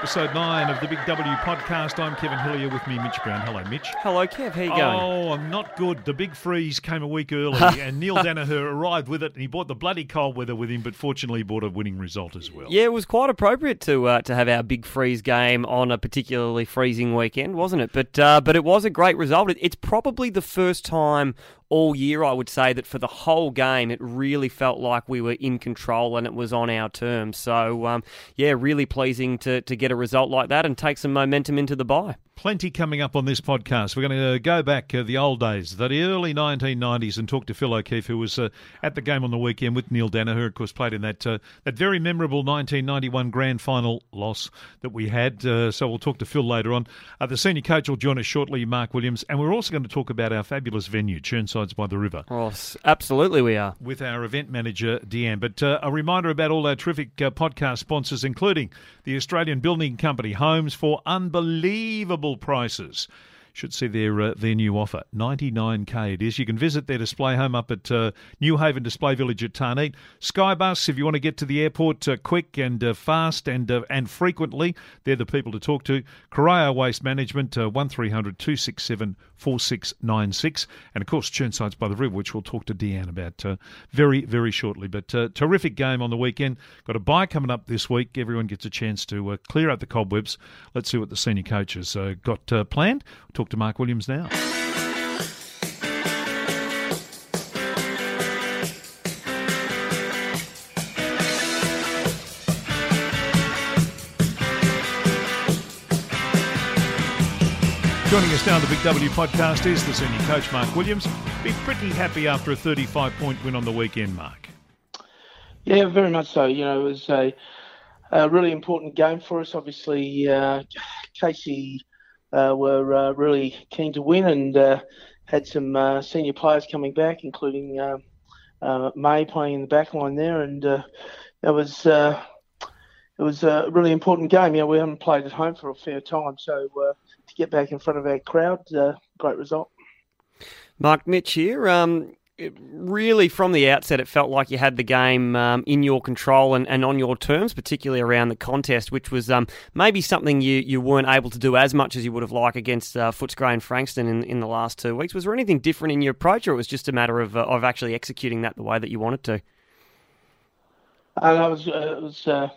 episode nine of the Big W podcast. I'm Kevin Hillier with me, Mitch Brown. Hello, Mitch. Hello, Kev. How you going? Oh, I'm not good. The big freeze came a week early, and Neil Danaher arrived with it, and he brought the bloody cold weather with him, but fortunately, he brought a winning result as well. Yeah, it was quite appropriate to uh, to have our big freeze game on a particularly freezing weekend, wasn't it? But uh, but it was a great result. It's probably the first time all year, I would say that for the whole game, it really felt like we were in control and it was on our terms. So, um, yeah, really pleasing to, to get a result like that and take some momentum into the bye. Plenty coming up on this podcast. We're going to go back uh, the old days, the early 1990s, and talk to Phil O'Keefe, who was uh, at the game on the weekend with Neil Danaher, of course, played in that uh, that very memorable 1991 grand final loss that we had. Uh, so we'll talk to Phil later on. Uh, the senior coach will join us shortly, Mark Williams, and we're also going to talk about our fabulous venue, By the River. Oh, absolutely, we are. With our event manager, Deanne. But uh, a reminder about all our terrific podcast sponsors, including the Australian Building Company, homes for unbelievable prices. Should see their uh, their new offer, 99k it is. You can visit their display home up at uh, New Haven Display Village at Tarneit. Skybus, if you want to get to the airport uh, quick and uh, fast and uh, and frequently, they're the people to talk to. Corio Waste Management, uh, 1300 267 4696. And of course, Chirnsides by the River, which we'll talk to Deanne about uh, very, very shortly. But terrific game on the weekend. Got a bye coming up this week. Everyone gets a chance to clear out the cobwebs. Let's see what the senior coaches got planned. Talk to Mark Williams now. Joining us now on the Big W podcast is the senior coach, Mark Williams. Be pretty happy after a 35 point win on the weekend, Mark. Yeah, very much so. You know, it was a, a really important game for us. Obviously, uh, Casey uh, were uh, really keen to win and uh, had some uh, senior players coming back, including uh, May playing in the back line there. And it was it was a really important game. You know, we haven't played at home for a fair time, so to get back in front of our crowd, great result. Mark Mitch here. Um, really, from the outset, it felt like you had the game um, in your control and, and on your terms, particularly around the contest, which was um, maybe something you, you weren't able to do as much as you would have liked against uh, Footscray and Frankston in, in the last two weeks. Was there anything different in your approach, or it was just a matter of, uh, of actually executing that the way that you wanted to? Uh, that was, uh, it was uh,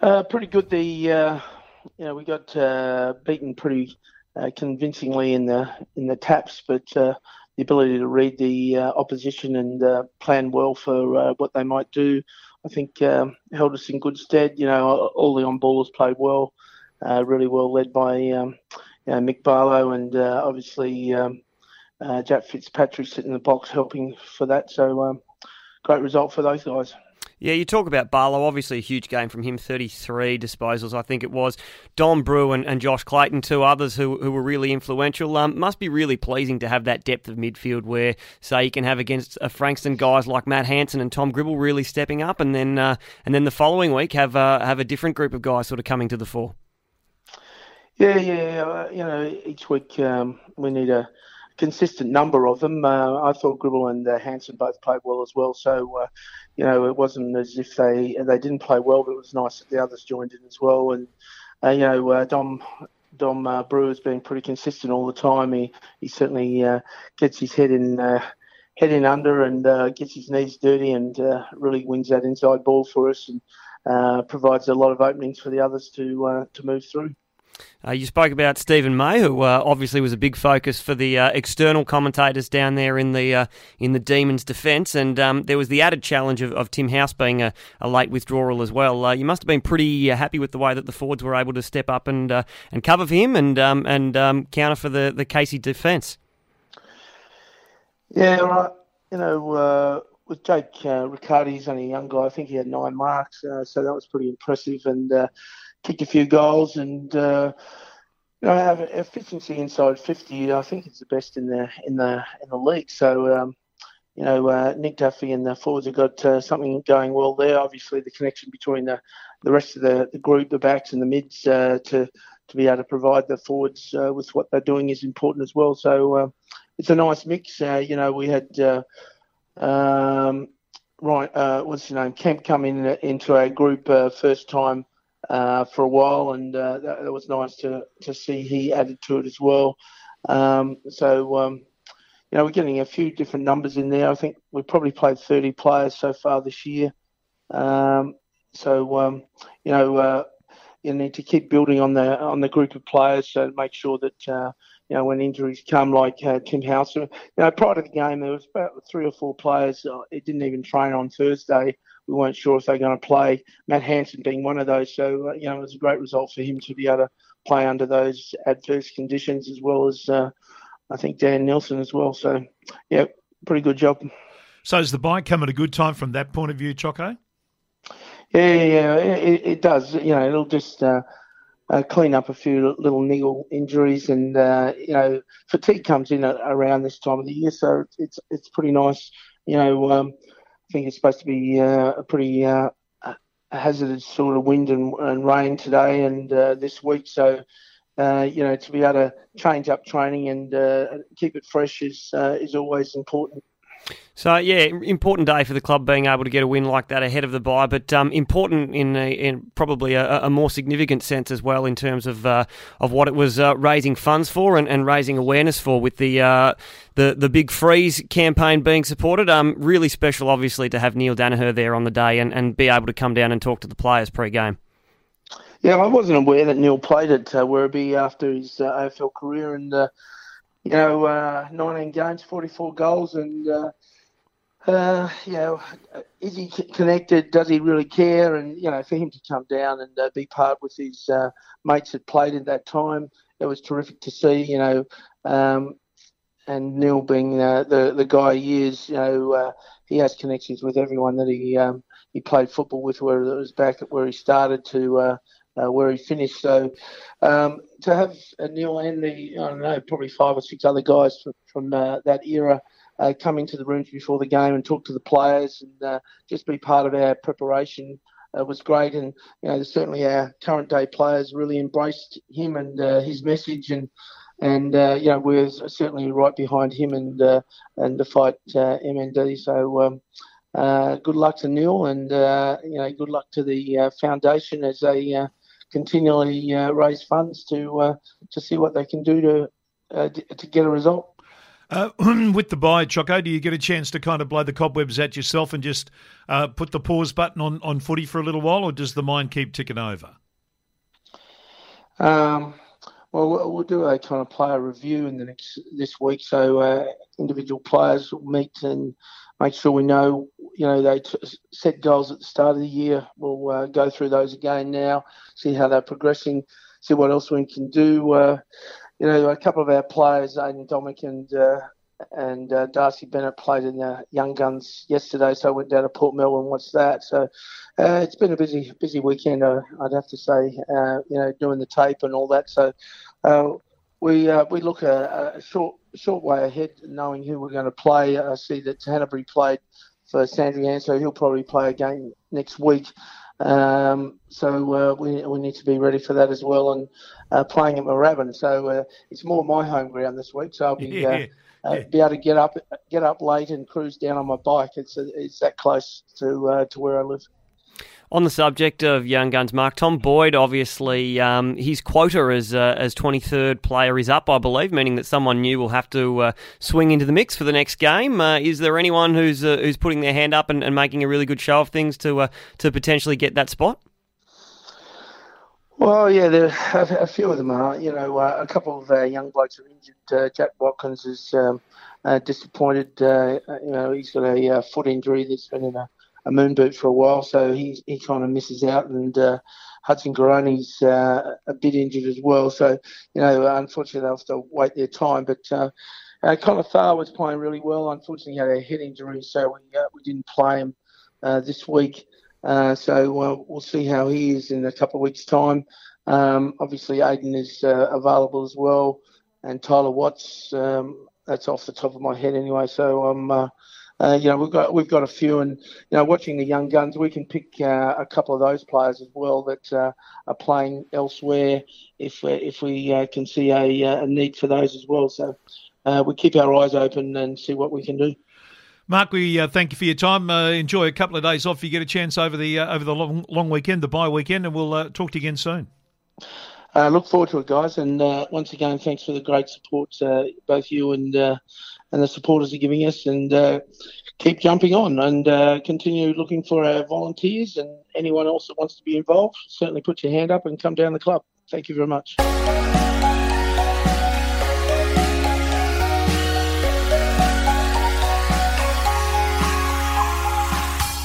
uh, pretty good. The you know we got beaten pretty convincingly in the in the taps, but the ability to read the uh, opposition and uh, plan well for uh, what they might do, I think um, held us in good stead. You know, all the on-ballers played well, uh, really well led by um, you know, Mick Barlow and uh, obviously um, uh, Jack Fitzpatrick sitting in the box helping for that. So um, great result for those guys. Yeah, you talk about Barlow, obviously a huge game from him, 33 disposals, I think it was. Dom Brew and, Josh Clayton, two others who, who were really influential. Um, must be really pleasing to have that depth of midfield where, say, you can have against a Frankston guys like Matt Hanson and Tom Gribble really stepping up, and then uh, and then the following week have uh, have a different group of guys sort of coming to the fore. Yeah, yeah, you know, each week um, we need a consistent number of them. Uh, I thought Gribble and uh, Hanson both played well as well. So, uh, you know, it wasn't as if they they didn't play well, but it was nice that the others joined in as well. And uh, you know, uh, Dom Dom uh, Brewer's been pretty consistent all the time. He he certainly gets his head in. Head in under and gets his knees dirty and really wins that inside ball for us and provides a lot of openings for the others to to move through. Uh, you spoke about Steven May, who uh, obviously was a big focus for the uh, external commentators down there in the uh, in the Demons' defence, and um, there was the added challenge of, of Tim House being a, a, late withdrawal as well. Uh, you must have been pretty uh, happy with the way that the forwards were able to step up and and cover for him and um, and um, counter for the the Casey defence. Yeah, right. You know, with Jake Riccardi, he's only a young guy. I think he had nine marks, so that was pretty impressive and kicked a few goals and uh, you know have efficiency inside 50. I think it's the best in the in the in the league. So um, you know uh, Nick Duffy and the forwards have got uh, something going well there. Obviously the connection between the the rest of the, the group, the backs and the mids uh, to to be able to provide the forwards uh, with what they're doing is important as well. So uh, it's a nice mix. you know we had. Um, right, what's his name? Kemp come in into our group first time uh, for a while, and uh, that, that, was nice to, to see he added to it as well. Um, so, um, you know, we're getting a few different numbers in there. I think we've probably played 30 players so far this year. Um, so, um, you know, uh, you need to keep building on the on the group of players to make sure that uh, you know when injuries come, like uh, Tim House. You know, prior to the game, there was about three or four players. Uh, it didn't even train on Thursday we weren't sure if they were going to play. Matt Hanson being one of those, so uh, you know it was a great result for him to be able to play under those adverse conditions, as well as uh, I think Dan Nelson as well. So yeah, pretty good job. So is the bike come at a good time from that point of view, Choco? Yeah, yeah, it, it does. You know, it'll just. Uh, uh, clean up a few little niggle injuries, and uh, you know fatigue comes in around this time of the year, so it's it's pretty nice. You know, um, think it's supposed to be uh, a pretty uh, hazardous sort of wind and, and rain today and uh, this week. So, you know, to be able to change up training and keep it fresh is is always important. So yeah, important day for the club being able to get a win like that ahead of the bye, but um, important in, a, in probably a, a, more significant sense as well in terms of uh, of what it was uh, raising funds for and, and, raising awareness for with the uh, the the big freeze campaign being supported. Um, really special, obviously, to have Neil Danaher there on the day and, and be able to come down and talk to the players pre-game. Yeah, I wasn't aware that Neil played at uh, Werribee after his uh, AFL career, and uh, you know, uh, 19 games, 44 goals, and uh, you know, is he connected? Does he really care? And you know, for him to come down and uh, be part with his uh, mates that played at that time, it was terrific to see. You know, um, and Neil being uh, the the guy he is, you know, uh, he has connections with everyone that he um, he played football with, whether it was back at where he started to. Uh, where he finished. So um, to have Neil and the I don't know probably five or six other guys from, from that era uh, come into the rooms before the game and talk to the players and uh, just be part of our preparation uh, was great. And you know, certainly our current day players really embraced him and uh, his message, and and uh, you know we're certainly right behind him and uh, and the fight MND. So. Um, good luck to Neil, and you know, good luck to the foundation as they continually raise funds to to see what they can do to to get a result. Uh, with the buy, Choco, do you get a chance to kind of blow the cobwebs at yourself and just uh, put the pause button on, on footy for a little while, or does the mind keep ticking over? Um, well, we'll do a kind of player review in the next this week, so uh, individual players will meet and make sure we know, you know, they t- set goals at the start of the year. We'll uh, go through those again now, see how they're progressing, see what else we can do uh, you know, a couple of our players, Aiden Domic and uh, and uh, Darcy Bennett played in the Young Guns yesterday, so I went down to Port Melbourne and watched that. So uh, it's been a busy busy weekend, uh, I'd have to say. Uh, you know, doing the tape and all that. So uh, we we look a, a, short short way ahead, knowing who we're going to play. I see that Hannebery played for Sandringham, so he'll probably play a game next week. Um, so uh, we, we need to be ready for that as well, and uh, playing at Moorabbin. So uh, it's more my home ground this week. So I'll be yeah. Uh, be able to get up get up late and cruise down on my bike. It's it's that close to uh, to where I live. On the subject of young guns, Mark Tom Boyd, obviously um, his quota as uh, as 23rd player is up, I believe, meaning that someone new will have to uh, swing into the mix for the next game. Uh, is there anyone who's uh, who's putting their hand up and, and, making a really good show of things to uh, to potentially get that spot? Well, yeah, there a, few of them are. You know, uh, a couple of young blokes are injured. Jack Watkins is um, disappointed. you know, he's got a foot injury that's been in a a moon boot for a while, so he he kind of misses out. And uh, Hudson Garoni's uh, a bit injured as well, so you know unfortunately they'll still wait their time. But uh, uh, Connor was playing really well. Unfortunately, he had a head injury, so we uh, we didn't play him uh, this week. Uh, so we'll see how he is in a couple of weeks' time. Um, obviously, Aiden is available as well, and Tyler Watts. Um, that's off the top of my head anyway. So I'm um, uh, you know, we've got we've got a few, and you know, watching the young guns, we can pick uh, a couple of those players as well that uh, are playing elsewhere if if we uh, can see a, uh, a, need for those as well. So we keep our eyes open and see what we can do. Mark, we uh, thank you for your time. Uh, enjoy a couple of days off. If you get a chance over the uh, over the long long weekend, the bye weekend, and we'll uh, talk to you again soon. Uh, look forward to it, guys. And uh, once again, thanks for the great support, both you and and the supporters are giving us. And keep jumping on and continue looking for our volunteers and anyone else that wants to be involved. Certainly, put your hand up and come down the club. Thank you very much.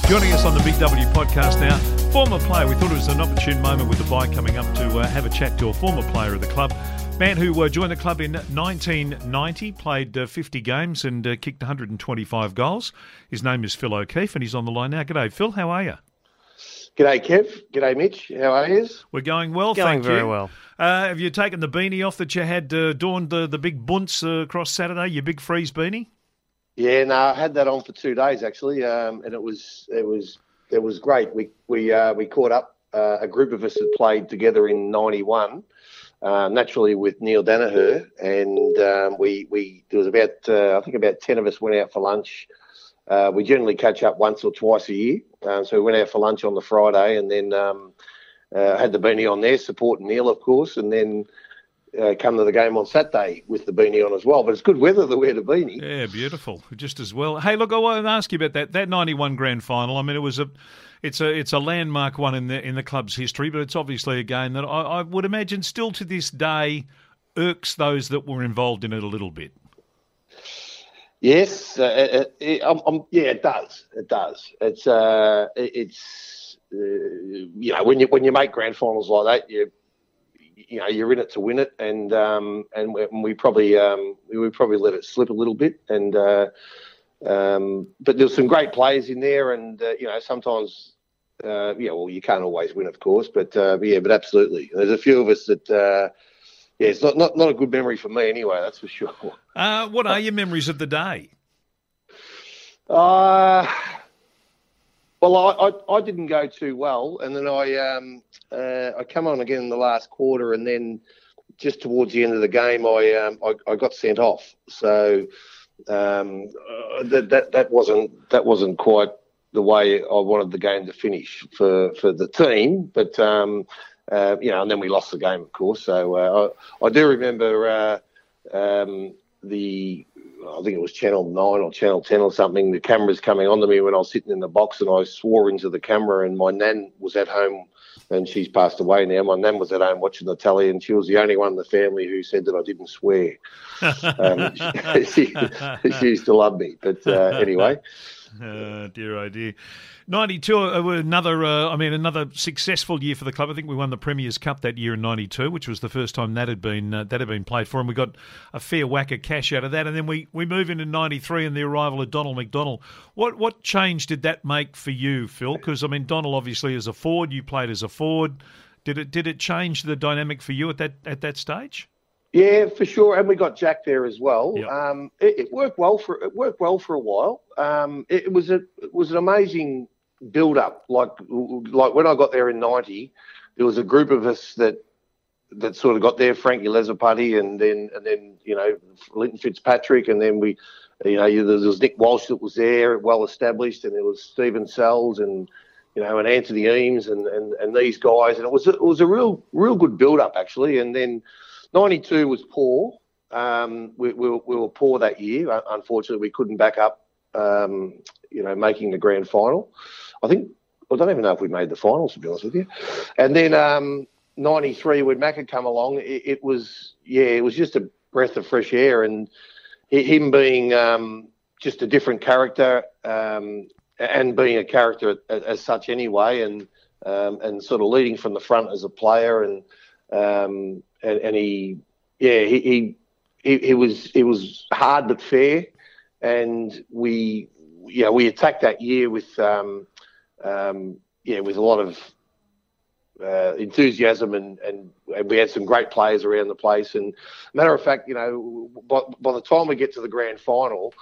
Joining us on the Big W podcast now, former player. We thought it was an opportune moment with the bye coming up to uh, have a chat to a former player of the club. Man who uh, joined the club in 1990, played uh, 50 games and uh, kicked 125 goals. His name is Phil O'Keefe and he's on the line now. G'day, Phil. How are you? G'day, Kev. G'day, Mitch. How are you? We're going well, going thank very you. well. Uh, have you taken the beanie off that you had uh, adorned the, the big bunts uh, across Saturday, your big freeze beanie? Yeah, no, I had that on for two days actually, um, and it was it was it was great. We we uh, we caught up. Uh, a group of us had played together in '91, uh, naturally with Neil Danaher, and um, we we there was about uh, I think about ten of us went out for lunch. Uh, we generally catch up once or twice a year, um, so we went out for lunch on the Friday, and then um, uh, had the beanie on there, supporting Neil, of course, and then uh, come to the game on Saturday with the beanie on as well. But it's good weather to wear the beanie. Yeah, beautiful, just as well. Hey, look, I want to ask you about that that '91 grand final. I mean, it was a. It's a it's a landmark one in the in the club's history, but it's obviously a game that I, I would imagine still to this day irks those that were involved in it a little bit. Yes, uh, it, it, I'm, I'm, yeah, it does. It does. It's uh, it, it's uh, you know when you when you make grand finals like that, you you know you're in it to win it, and um, and we, we probably um, we probably let it slip a little bit, and uh, um, but there's some great players in there, and uh, you know sometimes. Uh, yeah, well, you can't always win, of course, but, uh, but yeah, but absolutely. There's a few of us that, uh, yeah, it's not, not, not a good memory for me anyway, that's for sure. Uh, what are your memories of the day? Uh, well, I, I, I, didn't go too well, and then I um, uh, I come on again in the last quarter, and then just towards the end of the game, I um, I, I, got sent off. So um, uh, that, that that wasn't that wasn't quite the way I wanted the game to finish for, for the team, but um, uh, you know, and then we lost the game, of course. So uh, I, I, do remember uh, um, the I think it was Channel 9 or Channel 10 or something. The cameras coming onto me when I was sitting in the box and I swore into the camera. And my nan was at home and she's passed away now. My nan was at home watching the telly and she was the only one in the family who said that I didn't swear. um, she, she, used to love me. But uh, anyway. Uh, dear, oh dear. 92, uh, another, uh, I mean, another successful year for the club. I think we won the Premier's Cup that year in 92, which was the first time that had been uh, that had been played for, and we got a fair whack of cash out of that. And then we, we move into 93 and the arrival of Donald McDonald. What what change did that make for you, Phil? Because, I mean, Donald obviously is a forward, you played as a forward. Did it did it change the dynamic for you at that at that stage? Yeah, for sure, and we got Jack there as well. Yep. Um, it, it, worked well for it worked well for a while. Um, it, it, was a it was an amazing build up. Like like when I got there in '90, there was a group of us that that sort of got there. Frankie Lezzaputty, and then and then you know Linton Fitzpatrick, and then we, you know, there was Nick Walsh that was there, well established, and there was Stephen Sells and you know, and Anthony Eames and, and, and these guys, and it was a, it was a real real good build up actually. And then 92 was poor. Um, we, we, we, were poor that year. Unfortunately, we couldn't back up, um, you know, making the grand final. I think, I don't even know if we made the finals, to be honest with you. And then um, 93, when Mac had come along, it, it, was, yeah, it was just a breath of fresh air. And him being um, just a different character um, and being a character as, such anyway, and, um, and sort of leading from the front as a player and, um, and, and he, yeah, he, he, he, was, he was hard but fair, and we, yeah, we attacked that year with, um, um, yeah, with a lot of uh, enthusiasm and, and, and, we had some great players around the place. And matter of fact, you know, by, by the time we get to the grand final,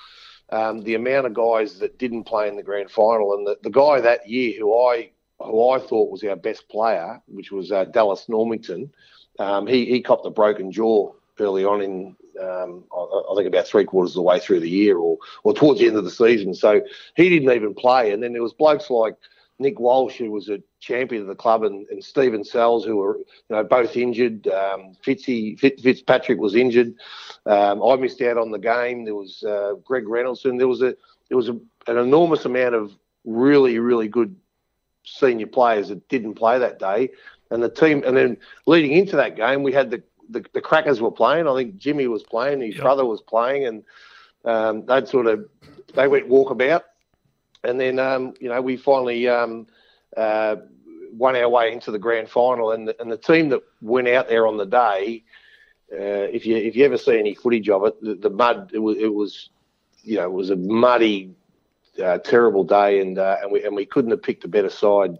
um, the amount of guys that didn't play in the grand final and the, the guy that year who I who I thought was our best player, which was uh, Dallas Normington, um, he he copped a broken jaw early on in um, I, I, think about three quarters of the way through the year, or or towards the end of the season. So he didn't even play. And then there was blokes like Nick Walsh, who was a champion of the club, and, and Stephen Sells, who were you know both injured. Um, Fitzy, Fitzpatrick was injured. Um, I missed out on the game. There was uh, Greg Reynoldson. There was a there was a, an enormous amount of really really good senior players that didn't play that day, and the team. And then leading into that game, we had the the, the Crackers were playing. I think Jimmy was playing. His yep. brother was playing, and um, they'd sort of they went walkabout and then um, you know we finally um, uh, won our way into the grand final, and the, and the team that went out there on the day, uh, if you if you ever see any footage of it, the, the mud it was, it was you know it was a muddy, uh, terrible day, and uh, and we and we couldn't have picked a better side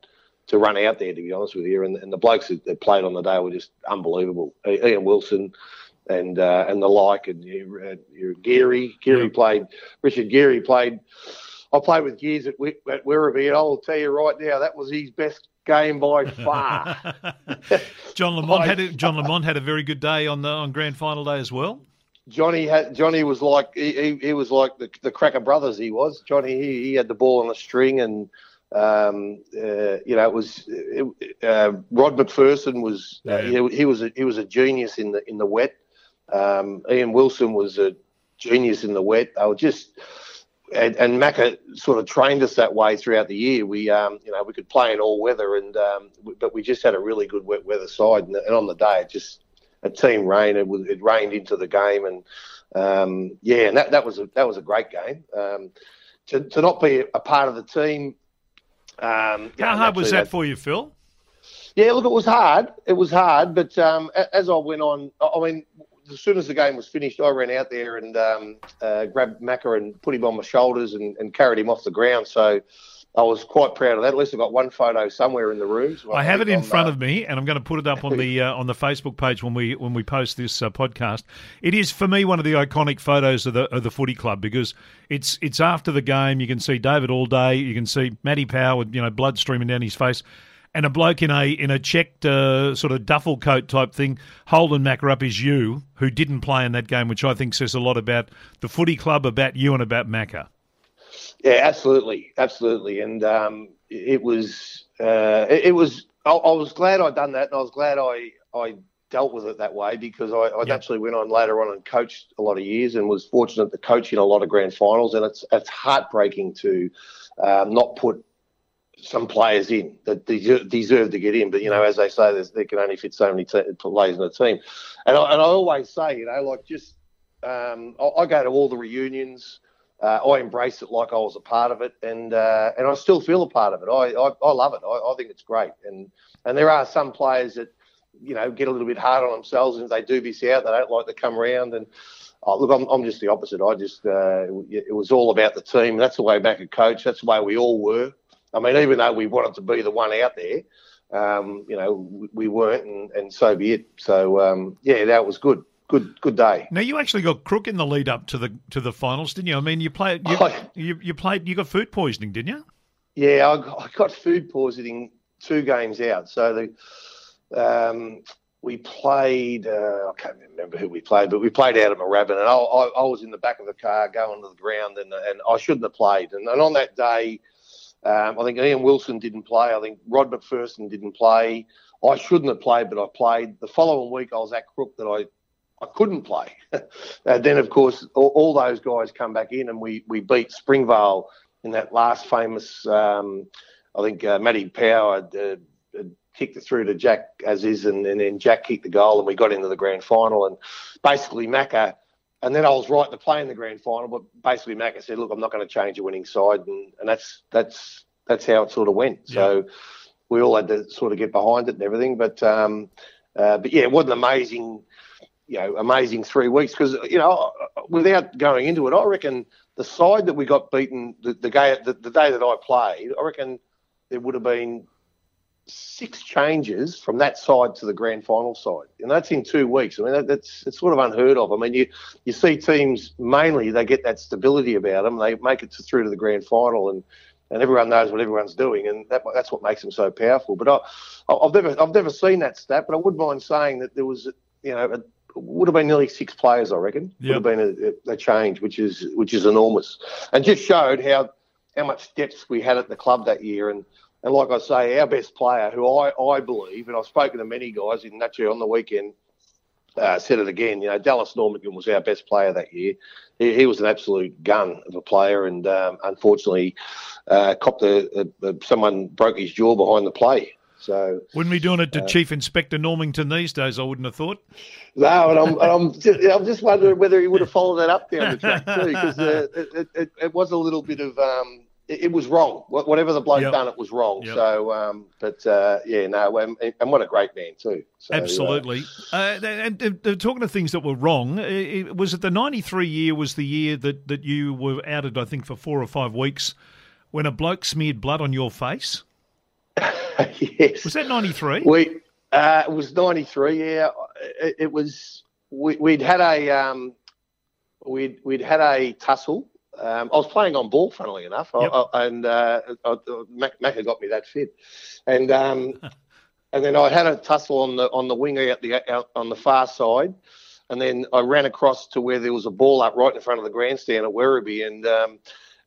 to run out there, to be honest with you. And, and the blokes that, that played on the day were just unbelievable. Ian Wilson and uh, and the like, and you, uh, Geary, Geary played. Richard Geary played I played with Gears at, at Werribee, and I'll tell you right now, that was his best game by far. John Lamont had a, John Lamont had a very good day on the on grand final day as well. Johnny had Johnny was like he, he, was like the, the Cracker brothers. He was Johnny. He, he had the ball on the string, and um, uh, you know it was it, uh, Rod McPherson was uh, he, he, was a, he was a genius in the in the wet. Um, Ian Wilson was a genius in the wet. They were just and, and Macca sort of trained us that way throughout the year. We, um, you know, we could play in all weather, and um, but we just had a really good wet weather side. And, and on the day, it just a team rain. It, was, it rained into the game, and um, yeah, and that, that was a that was a great game. Um, to, to not be a part of the team. Um, How know, hard was that, that for you, Phil? Yeah, look, it was hard. It was hard, but um, as I went on, I mean, as soon as the game was finished, I ran out there and um, uh, grabbed Macca and put him on my shoulders and, and, carried him off the ground. So I was quite proud of that. At least I've got one photo somewhere in the rooms. I have it in front uh, of me, and I'm going to put it up on the uh, on the Facebook page when we when we post this uh, podcast. It is for me one of the iconic photos of the of the footy club because it's it's after the game. You can see David all day. you can see Matty Power with you know blood streaming down his face and a bloke in a in a checked uh, sort of duffel coat type thing holding Macca up is you, who didn't play in that game, which I think says a lot about the footy club, about you, and about Macca. Yeah, absolutely, absolutely, and um, it was uh, it, it, was. I, I, was glad I'd done that, and I was glad I I dealt with it that way because I, I yep. actually went on later on and coached a lot of years and was fortunate to coach in a lot of grand finals, and it's it's heartbreaking to um, not put some players in that deserve to get in. But you know, as they say, they can only fit so many players in a team. And I, and I always say, you know, like just um, I, I, go to all the reunions. Uh, I embrace it like I was a part of it, and uh, and I still feel a part of it. I I, I love it. I, I, think it's great. And and there are some players that you know get a little bit hard on themselves, and they do miss out, they don't like to come around. And oh, look, I'm, I'm just the opposite. I just uh, it was all about the team. That's the way back at coach. That's the way we all were. I mean, even though we wanted to be the one out there, um, you know, we weren't, and, and so be it. So um, yeah, that was good. Good, good day. Now you actually got crook in the lead up to the to the finals, didn't you? I mean, you played, you, I, you, you, played, you got food poisoning, didn't you? Yeah, I got, I got food poisoning two games out. So the um, we played. Uh, I can't remember who we played, but we played out of Moorabbin, and I, I, I, was in the back of the car going to the ground, and and I shouldn't have played. And, and on that day, um, I think Ian Wilson didn't play. I think Rod McPherson didn't play. I shouldn't have played, but I played. The following week, I was at Crook that I, I couldn't play. and then, of course, all, all, those guys come back in, and we, we beat Springvale in that last famous. Um, I think uh, Matty Power uh, kicked it through to Jack Aziz, and, and then Jack kicked the goal, and we got into the grand final. And basically, Macca and then I was right to play in the grand final, but basically Macca said, "Look, I'm not going to change a winning side," and, and that's that's that's how it sort of went. Yeah. So we all had to sort of get behind it and everything. But um, uh, but yeah, it was an amazing, you know, amazing three weeks because you know, without going into it, I reckon the side that we got beaten the, the, day, the, the day that I played, I reckon there would have been six changes from that side to the grand final side, and that's in two weeks. I mean, that, that's it's sort of unheard of. I mean, you you see teams mainly they get that stability about them. They make it to, through to the grand final, and and everyone knows what everyone's doing, and that, that's what makes them so powerful. But I, I've never I've never seen that stat, but I wouldn't mind saying that there was you know would have been nearly six players, I reckon. Yep. Would have been a, a, change, which is which is enormous, and just showed how how much depth we had at the club that year. And and like I say, our best player, who I, I believe, and I've spoken to many guys in naturally on the weekend, uh, said it again. You know, Dallas Norman was our best player that year. He, he was an absolute gun of a player, and um, unfortunately, uh, copped a, a, a, someone broke his jaw behind the play. So wouldn't be doing it to uh, Chief Inspector Normington these days. I wouldn't have thought. No, and I'm, and I'm, just, I'm just wondering whether he would have followed that up down the track too, because uh, it, it, it, was a little bit of um, it, it, was wrong. Whatever the bloke yep. done, it was wrong. Yep. So, um, but uh, yeah, no, and, and, what a great man too. So, Absolutely. Uh, and, and, talking of things that were wrong, it, was it the '93 year was the year that that you were outed? I think for four or five weeks when a bloke smeared blood on your face. yes. Was that '93? We. Uh, it was '93. Yeah, it, it was. We, would had a um, we'd we'd had a tussle um, I was playing on ball, funnily enough, yep. I, I, and uh, I, Mac, Mac, had got me that fit, and um, and then I had a tussle on the on the wing out the out on the far side, and then I ran across to where there was a ball up right in front of the grandstand at Werribee, and um,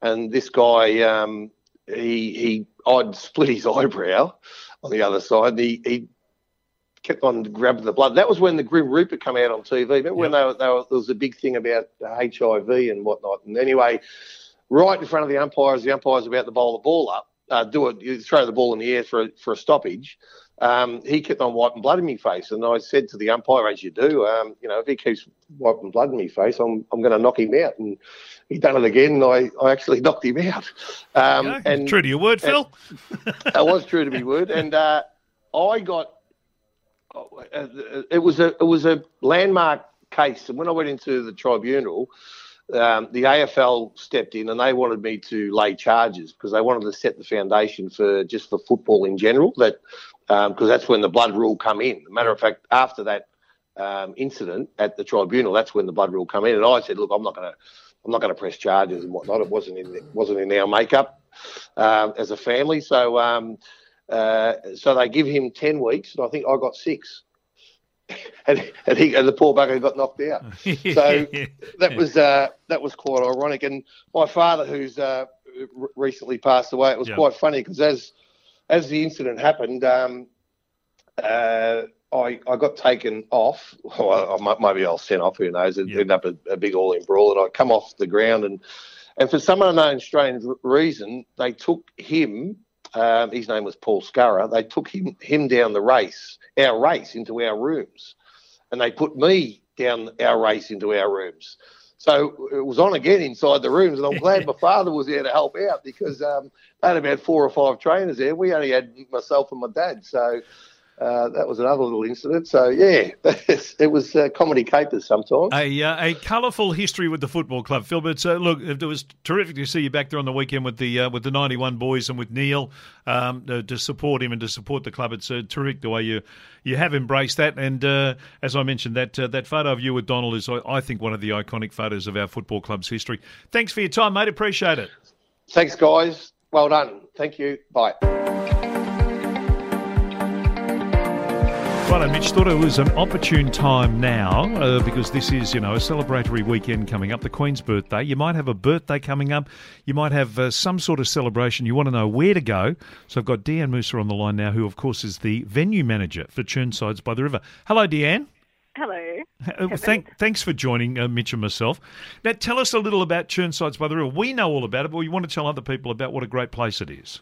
and this guy um, he he I'd split his eyebrow on the other side. He he kept on grabbing the blood. That was when the Grim Reaper come out on TV. Remember when they were, they were, there was a big thing about HIV and whatnot. And anyway, right in front of the umpires, the umpire's about to bowl the ball up, uh, do it, you throw the ball in the air for a, for a stoppage. Um, he kept on wiping blood in my face, and I said to the umpire, as you do, um, you know, if he keeps wiping blood in my face, I'm I'm going to knock him out. And he done it again, and I, I actually knocked him out. Um, and true to your word, Phil. I was true to my word, and uh, I got it was a it was a landmark case, and when I went into the tribunal, um, the AFL stepped in and they wanted me to lay charges because they wanted to set the foundation for just for football in general. That because um, that's when the blood rule come in. matter of fact, after that um, incident at the tribunal, that's when the blood rule come in. And I said, look, I'm not going to I'm not going to press charges and whatnot. It wasn't in it wasn't in our makeup uh, as a family. So um, uh, so they give him 10 weeks, and I think I got six. and, and, he, and the poor bugger got knocked out. So that was uh, that was quite ironic. And my father, who's uh, recently passed away, it was quite funny because as as the incident happened, um, uh, I, I got taken off. Well, I, maybe I was sent off. Who knows? It ended up a, a big all in brawl, and I come off the ground and. And for some unknown strange reason, they took him um, his name was Paul Scurra. They took him him down the race, our race, into our rooms, and they put me down our race into our rooms. So it was on again inside the rooms, and I'm glad my father was there to help out because um, they had about four or five trainers there. We only had myself and my dad, so uh, that was another little incident. So yeah, it was uh, comedy capers sometimes. A uh, a colourful history with the football club, Phil. But uh, look, it was terrific to see you back there on the weekend with the uh, with the ninety one boys and with Neil um, to support him and to support the club. It's terrific the way you you have embraced that. And as I mentioned, that that photo of you with Donald is, I think, one of the iconic photos of our football club's history. Thanks for your time, mate. Appreciate it. Thanks, guys. Well done. Thank you. Bye. Right, Mitch thought it was an opportune time now uh, because this is, you know, a celebratory weekend coming up, the Queen's birthday. You might have a birthday coming up. You might have uh, some sort of celebration. You want to know where to go. So I've got Deanne Musa on the line now, who, of course, is the venue manager for Chirnsides by the River. Hello, Deanne. Hello. Uh, thank, thanks for joining uh, Mitch and myself. Now, tell us a little about Chirnsides by the River. We know all about it, but we want to tell other people about what a great place it is.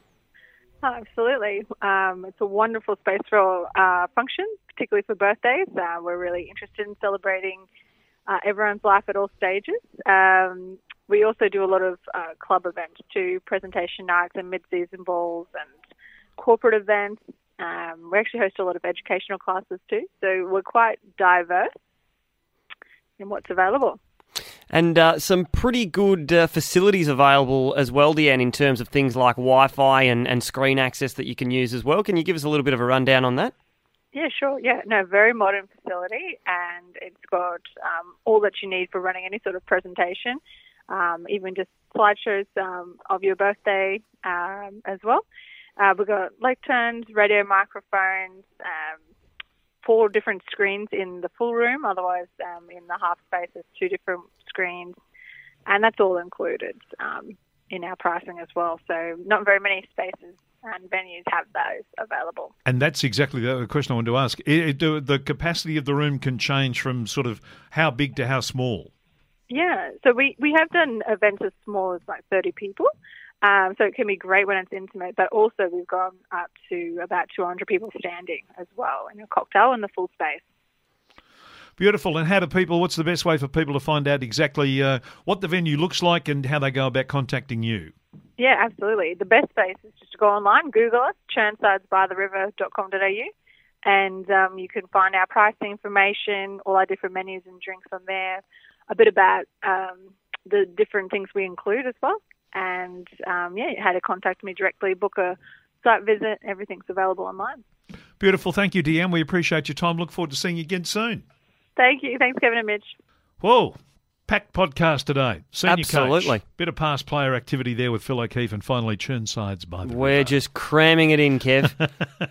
Oh, absolutely. Um, it's a wonderful space for uh, functions, particularly for birthdays. Uh, we're really interested in celebrating uh, everyone's life at all stages. Um, we also do a lot of uh, club events too, presentation nights and mid-season balls and corporate events. Um, we actually host a lot of educational classes too, so we're quite diverse in what's available. And uh, some pretty good uh, facilities available as well, Deanne, in terms of things like Wi Fi and, and screen access that you can use as well. Can you give us a little bit of a rundown on that? Yeah, sure. Yeah, no, very modern facility, and it's got um, all that you need for running any sort of presentation, um, even just slideshows um, of your birthday um, as well. Uh, we've got lecterns, radio microphones, um, four different screens in the full room. Otherwise, um, in the half space, there's two different screens, and that's all included um, in our pricing as well. So not very many spaces and venues have those available. And that's exactly the question I wanted to ask. It, it, the capacity of the room can change from sort of how big to how small. Yeah, so we, we have done events as small as like 30 people. Um, so it can be great when it's intimate, but also we've gone up to about 200 people standing as well in a cocktail in the full space. Beautiful. And how do people, what's the best way for people to find out exactly uh, what the venue looks like and how they go about contacting you? Yeah, absolutely. The best place is just to go online, Google us, chirnsidesbytheriver.com.au, and um, you can find our pricing information, all our different menus and drinks on there, a bit about um, the different things we include as well and um, yeah, how to contact me directly, book a site visit. Everything's available online. Beautiful. Thank you, Deanne. We appreciate your time. Look forward to seeing you again soon. Thank you. Thanks, Kevin and Mitch. Whoa. Packed podcast today. Senior Absolutely. Coach. Bit of past player activity there with Phil O'Keefe and finally Chirnsides by the We're just cramming it in, Kev.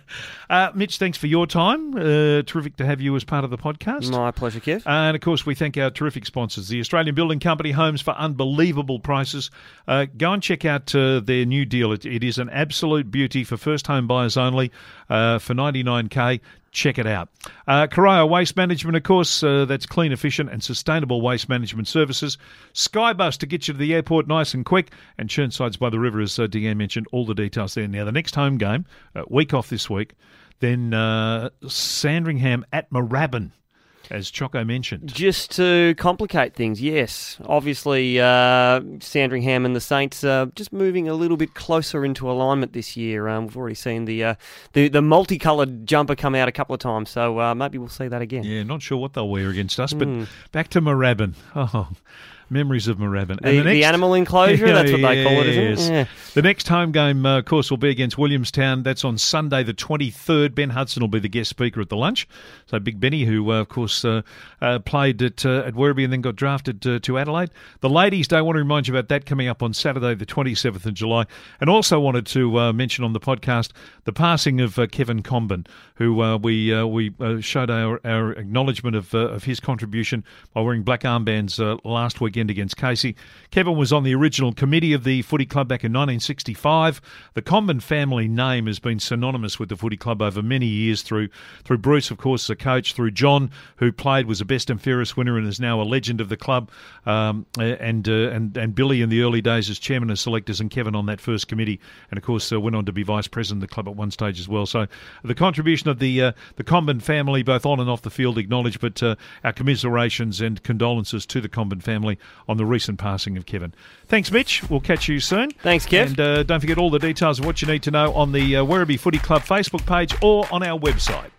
uh, Mitch, thanks for your time. Uh, terrific to have you as part of the podcast. My pleasure, Kev. And of course, we thank our terrific sponsors, the Australian Building Company Homes for unbelievable prices. Uh, go and check out uh, their new deal. It, it is an absolute beauty for first home buyers only uh, for 99k check it out. Uh, Waste Management, of course, uh, that's clean, efficient, and sustainable waste management services. Skybus to get you to the airport nice and quick. And Chirnside's by the River, as uh, Deanne mentioned, all the details there. Now, the next home game, uh, week off this week, then uh, Sandringham at Moorabbin as Choco mentioned. Just to complicate things, yes. Obviously, uh, Sandringham and the Saints are just moving a little bit closer into alignment this year. Um, we've already seen the, uh, the the multicoloured jumper come out a couple of times, so uh, maybe we'll see that again. Yeah, not sure what they'll wear against us, but mm. back to Moorabbin. Oh, Memories of Moorabbin. The, the, the, animal enclosure, that's what they call it, isn't it? Yeah. The next home game, uh, of course, will be against Williamstown. That's on Sunday, the 23rd. Ben Hudson will be the guest speaker at the lunch. So Big Benny, who, uh, of course, uh, uh played at, uh, at Werribee and then got drafted uh, to Adelaide. The ladies, don't want to remind you about that coming up on Saturday, the 27th of July. And also wanted to mention on the podcast the passing of Kevin Comben, who we we showed our, our acknowledgement of, of his contribution by wearing black armbands last weekend against Casey. Kevin was on the original committee of the footy club back in 1965. The Comben family name has been synonymous with the footy club over many years through through Bruce, of course, as a coach, through John, who played, was a best and fairest winner and is now a legend of the club, um, and, uh, and and Billy in the early days as chairman of selectors, and Kevin on that first committee, and of course uh, went on to be vice president of the club at one stage as well. So the contribution of the uh, the Comben family, both on and off the field, acknowledged, but uh, our commiserations and condolences to the Comben family on the recent passing of Kevin. Thanks, Mitch. We'll catch you soon. Thanks, Kev. And uh, don't forget all the details of what you need to know on the uh, Werribee Footy Club Facebook page or on our website.